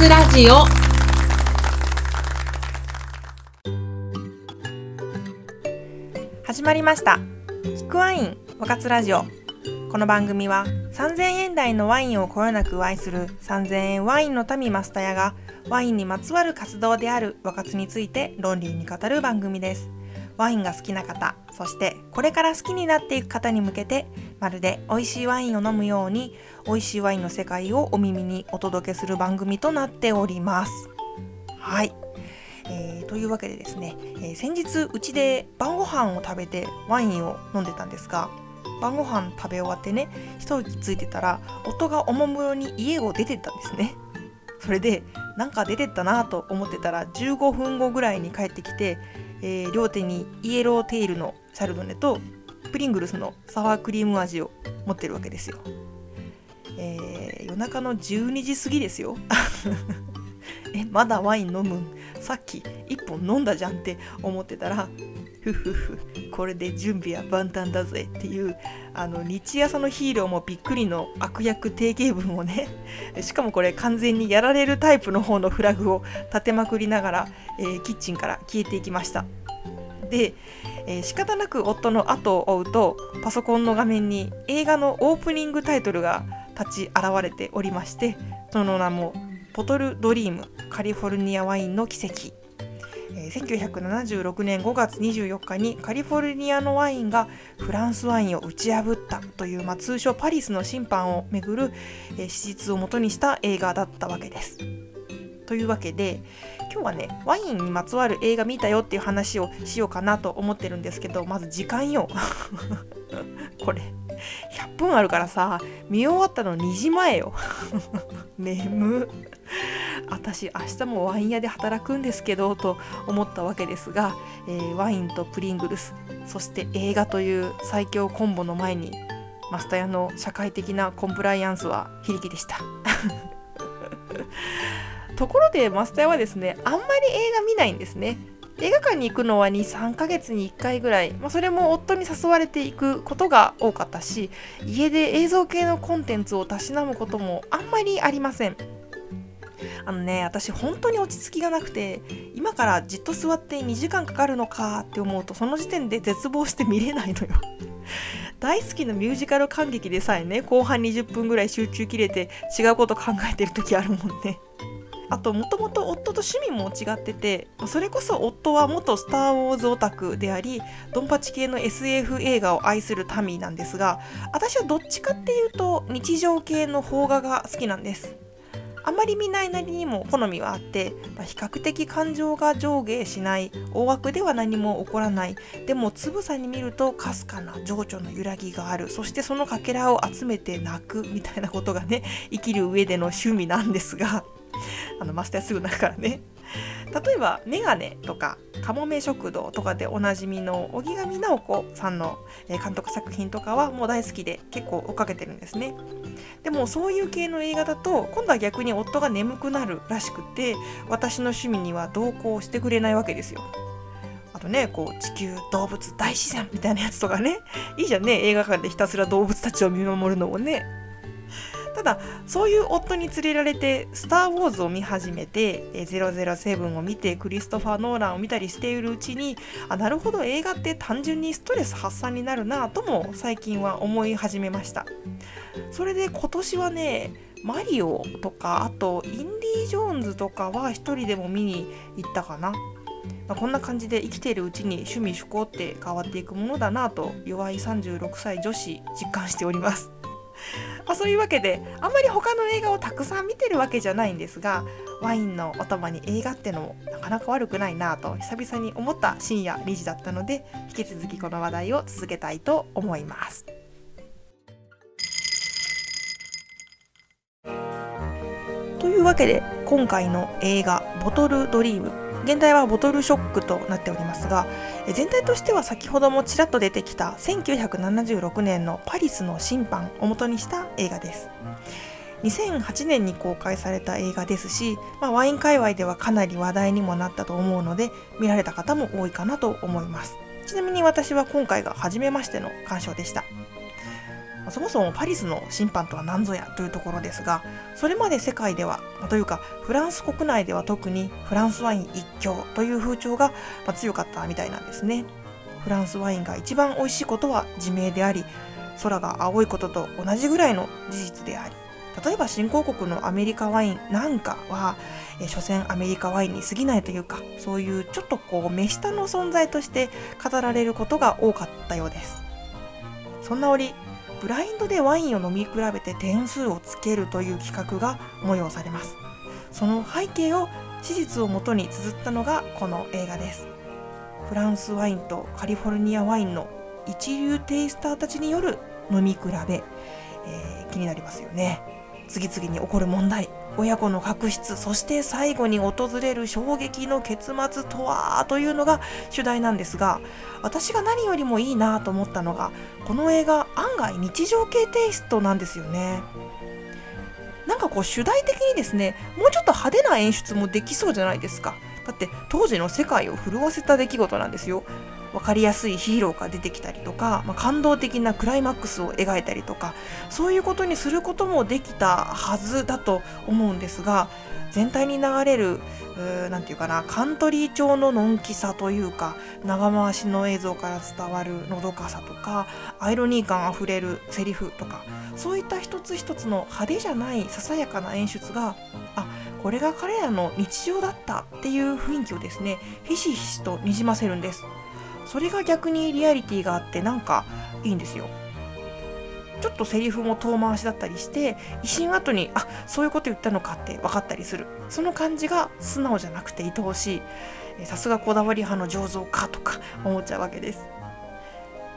つラジオ。始まりました。キクワイン和活ラジオ。この番組は3000円台のワインをこよなく愛する3000円ワインの民マスタヤがワインにまつわる活動である和活について論理に語る番組です。ワインが好きな方そしてこれから好きになっていく方に向けてまるで美味しいワインを飲むように美味しいワインの世界をお耳にお届けする番組となっております。はい、えー、というわけでですね、えー、先日うちで晩ご飯を食べてワインを飲んでたんですが晩ご飯食べ終わってね一息ついてたら夫がおもむろに家を出てったんですね。それでなんか出てったなと思ってたら15分後ぐらいに帰ってきてえー、両手にイエローテイルのシャルドネとプリングルスのサワークリーム味を持ってるわけですよ。えー、夜中の12時過ぎですよ。えまだワイン飲むさっき1本飲んだじゃんって思ってたらふふふこれで準備は万端だぜっていうあの日朝のヒーローもびっくりの悪役定型文をね しかもこれ完全にやられるタイプの方のフラグを立てまくりながら、えー、キッチンから消えていきましたで、えー、仕方なく夫の後を追うとパソコンの画面に映画のオープニングタイトルが立ち現れておりましてその名も「ボトルドリームカリフォルニアワインの奇跡」1976年5月24日にカリフォルニアのワインがフランスワインを打ち破ったという、まあ、通称パリスの審判をめぐる、えー、史実をもとにした映画だったわけです。というわけで今日はねワインにまつわる映画見たよっていう話をしようかなと思ってるんですけどまず時間よ。これ100分あるからさ見終わったの2時前よ。眠。私明日もワイン屋で働くんですけどと思ったわけですが、えー、ワインとプリングルスそして映画という最強コンボの前にマスタヤの社会的なコンプライアンスは非力でした。ところでマスタヤはですねあんまり映画見ないんですね。映画館に行くのは23ヶ月に1回ぐらい、まあ、それも夫に誘われていくことが多かったし家で映像系のコンテンツをたしなむこともあんまりありません。あのね私本当に落ち着きがなくて今からじっと座って2時間かかるのかって思うとその時点で絶望して見れないのよ。大好きなミュージカル感激でさえね後半20分ぐらい集中切れて違うこと考えてる時あるもんね。あともともと夫と趣味も違っててそれこそ夫は元スター・ウォーズオタクでありドンパチ系の SF 映画を愛するタミーなんですが私はどっちかっていうと日常系の邦画が好きなんです。あまり見ないなりにも好みはあって、まあ、比較的感情が上下しない大枠では何も起こらない。でもつぶさに見るとかすかな情緒の揺らぎがある。そしてそのかけらを集めて泣くみたいなことがね生きる上での趣味なんですが。あのマスターすぐ泣くからね。例えばメガネとかかもめ食堂とかでおなじみの荻上直子さんの監督作品とかはもう大好きで結構追っかけてるんですね。でもそういう系の映画だと今度は逆に夫が眠くなるらしくて私の趣味には同行してくれないわけですよ。あとねこう地球動物大自然みたいなやつとかね。いいじゃんね映画館でひたすら動物たちを見守るのもね。ただそういう夫に連れられて「スター・ウォーズ」を見始めて「007」を見てクリストファー・ノーランを見たりしているうちにあなるほど映画って単純にストレス発散になるなとも最近は思い始めました。それで今年はねマリオとかあとインディ・ジョーンズとかは一人でも見に行ったかな。まあ、こんな感じで生きているうちに趣味趣向って変わっていくものだなと弱い36歳女子実感しております。まあ、そういうわけであんまり他の映画をたくさん見てるわけじゃないんですがワインのお供に映画ってのもなかなか悪くないなと久々に思った深夜2時だったので引き続きこの話題を続けたいと思います。というわけで今回の映画「ボトルドリーム」現代はボトルショックとなっておりますが全体としては先ほどもちらっと出てきた1976年のパリスの審判を元にした映画です。2008年に公開された映画ですし、まあ、ワイン界隈ではかなり話題にもなったと思うので見られた方も多いかなと思います。ちなみに私は今回が初めましての鑑賞でした。そもそもパリスの審判とは何ぞやというところですがそれまで世界ではというかフランス国内では特にフランスワイン一強という風潮が強かったみたいなんですね。フランスワインが一番美味しいことは自明であり空が青いことと同じぐらいの事実であり例えば新興国のアメリカワインなんかは、え所詮アメリカワインに過ぎないというかそういうちょっとこう目下の存在として語られることが多かったようです。そんな折ブラインドでワインを飲み比べて点数をつけるという企画が催されます。その背景を史実をもとに綴ったのがこの映画です。フランスワインとカリフォルニアワインの一流テイスターたちによる飲み比べ、えー、気になりますよね。次々に起こる問題。親子の確執そして最後に訪れる衝撃の結末とはというのが主題なんですが私が何よりもいいなと思ったのがこの映画案外日常系テイストなんですよね。なんかこう主題的にですねもうちょっと派手な演出もできそうじゃないですか。だって当時の世界を震わせた出来事なんですよ。分かりやすいヒーローが出てきたりとか、まあ、感動的なクライマックスを描いたりとかそういうことにすることもできたはずだと思うんですが全体に流れる何て言うかなカントリー調ののんきさというか長回しの映像から伝わるのどかさとかアイロニー感あふれるセリフとかそういった一つ一つの派手じゃないささやかな演出があこれが彼らの日常だったっていう雰囲気をですねひしひしとにじませるんです。それが逆にリアリティがあってなんかいいんですよ。ちょっとセリフも遠回しだったりして一瞬後にあそういうこと言ったのかって分かったりする。その感じが素直じゃなくて愛おしい。さすがこだわり派の醸造家とか 思っちゃうわけです。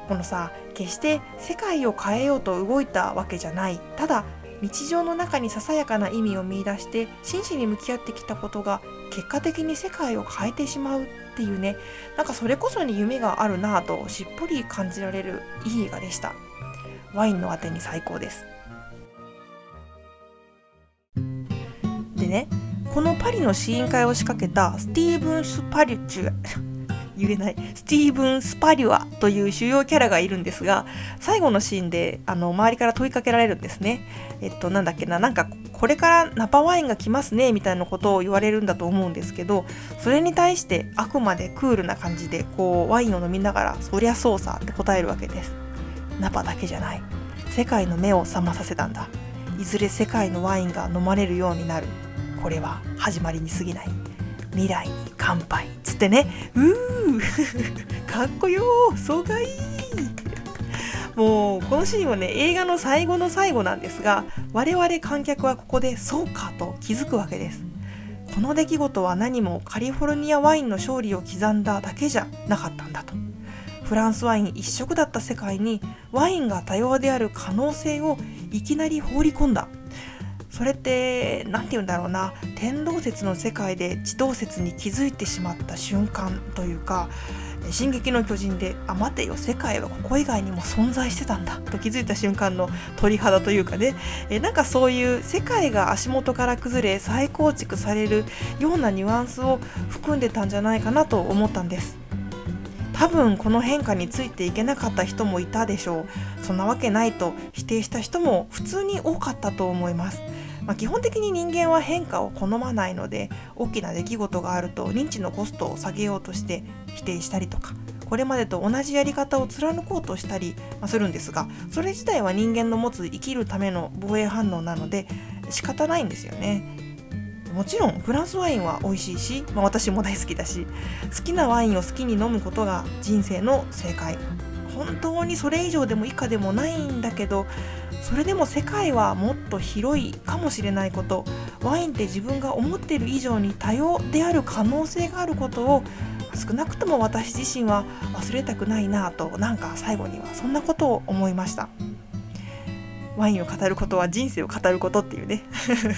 このさ決して世界を変えようと動いたわけじゃない。ただ日常の中にささやかな意味を見いだして真摯に向き合ってきたことが結果的に世界を変えてしまうっていうねなんかそれこそに夢があるなぁとしっぽり感じられるいい映画でした。ワインのあてに最高です。でねこのパリの試飲会を仕掛けたスティーブン・スパリュチュ言えない。スティーブン・スパリュアという主要キャラがいるんですが最後のシーンであの周りから問いかけられるんですね。えっとなんだっけななんかこれからナパワインが来ますねみたいなことを言われるんだと思うんですけどそれに対してあくまでクールな感じでこうワインを飲みながらそりゃそうさって答えるわけです。ナパだけじゃない。世界の目を覚まさせたんだ。いずれ世界のワインが飲まれるようになる。これは始まりに過ぎない。未来に乾杯。つってね。うー。かっこよー。そうがいい。もうこのシーンはね映画の最後の最後なんですが我々観客はここでそうかと気づくわけです。この出来事は何もカリフォルニアワインの勝利を刻んだだけじゃなかったんだと。フランスワイン一色だった世界にワインが多様である可能性をいきなり放り込んだ。それって何て言うんだろうな。天動説の世界で地動説に気づいてしまった瞬間というか「進撃の巨人」で「あ待てよ世界はここ以外にも存在してたんだ」と気づいた瞬間の鳥肌というかね。えなんかそういう世界が足元から崩れ再構築されるようなニュアンスを含んでたんじゃないかなと思ったんです。多分この変化についていけなかった人もいたでしょうそんなわけないと否定した人も普通に多かったと思いますまあ、基本的に人間は変化を好まないので大きな出来事があると認知のコストを下げようとして否定したりとかこれまでと同じやり方を貫こうとしたりするんですがそれ自体は人間の持つ生きるための防衛反応なので仕方ないんですよね。もちろんフランスワインは美味しいし、まあ、私も大好きだし好きなワインを好きに飲むことが人生の正解。本当にそれ以上でも以下でもないんだけどそれでも世界はもっと広いかもしれないこと。ワインって自分が思っている以上に多様である可能性があることを少なくとも私自身は忘れたくないなとなんか最後にはそんなことを思いました。ワインを語ることは人生を語ることっていうね。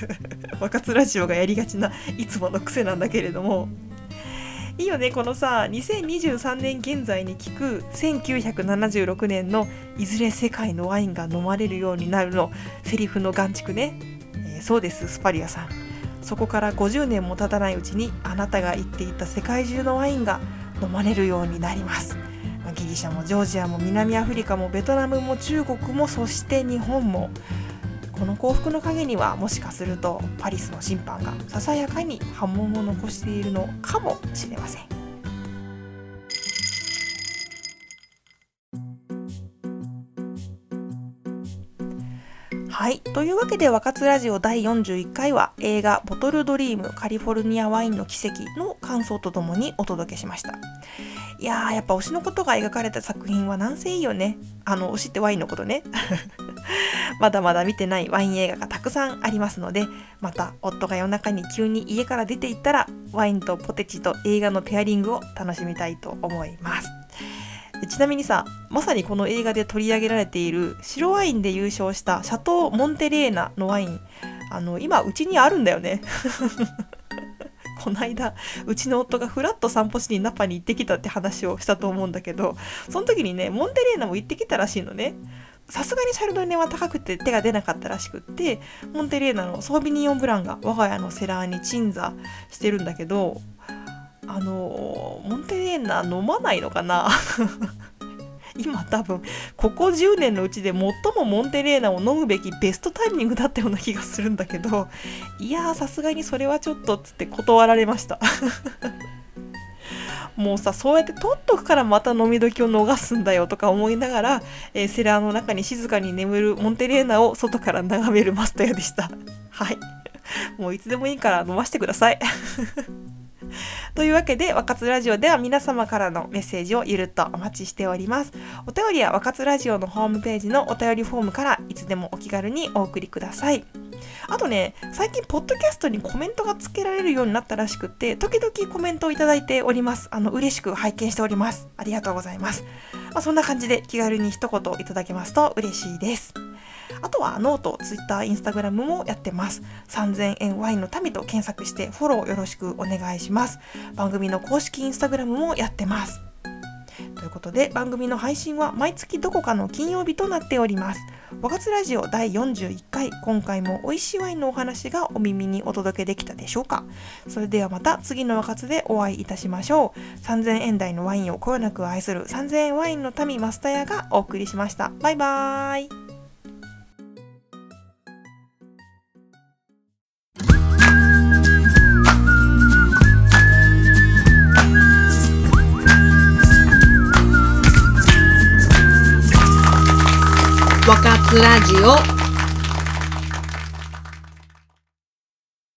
若津ラジオがやりがちないつもの癖なんだけれども。いいよねこのさ2023年現在に聞く1976年のいずれ世界のワインが飲まれるようになるの。セリフの眼蓄ね、えー、そうですスパリアさん。そこから50年も経たないうちにあなたが言っていた世界中のワインが飲まれるようになります、ギリシャもジョージアも南アフリカもベトナムも中国もそして日本もこの幸福の陰にはもしかするとパリスの審判がささやかに波紋を残しているのかもしれません。はい。というわけで、若津ラジオ第41回は映画ボトルドリームカリフォルニアワインの奇跡の感想とともにお届けしました。いやー、やっぱ推しのことが描かれた作品はなんせいいよね。あの、推しってワインのことね。まだまだ見てないワイン映画がたくさんありますので、また夫が夜中に急に家から出て行ったら、ワインとポテチと映画のペアリングを楽しみたいと思います。ちなみにさまさにこの映画で取り上げられている白ワインで優勝したシャトー・モンテレーナのワインあの今うちにあるんだよねこの間うちの夫がフラッと散歩しにナパに行ってきたって話をしたと思うんだけどその時にねモンテレーナも行ってきたらしいのね。さすがにシャルドネは高くて手が出なかったらしくってモンテレーナのソービニオンブランが我が家のセラーに鎮座してるんだけどあのモンテレーナ飲まないのかな？今多分ここ10年のうちで最もモンテレーナを飲むべきベストタイミングだったような気がするんだけどいやさすがにそれはちょっとっつって断られました。もうさそうやって取っとくからまた飲み時を逃すんだよとか思いながら、えー、セラーの中に静かに眠るモンテレーナを外から眺めるマスターでした。はい。もういつでもいいから飲ませてください。というわけで、若津ラジオでは皆様からのメッセージをゆるっとお待ちしております。お便りは若津ラジオのホームページのお便りフォームからいつでもお気軽にお送りください。あとね、最近、ポッドキャストにコメントがつけられるようになったらしくて、時々コメントをいただいております。あの、嬉しく拝見しております。ありがとうございます。まあ、そんな感じで気軽に一言いただけますと嬉しいです。あとはノート、ツイッター、インスタグラムもやってます。3000円ワインの民と検索してフォローよろしくお願いします。番組の公式インスタグラムもやってます。ということで番組の配信は毎月どこかの金曜日となっております。和活ラジオ第41回今回も美味しいワインのお話がお耳にお届けできたでしょうかそれではまた次の和活でお会いいたしましょう3000円台のワインをこよなく愛する3000円ワインの民マスタヤがお送りしましたバイバーイラジオ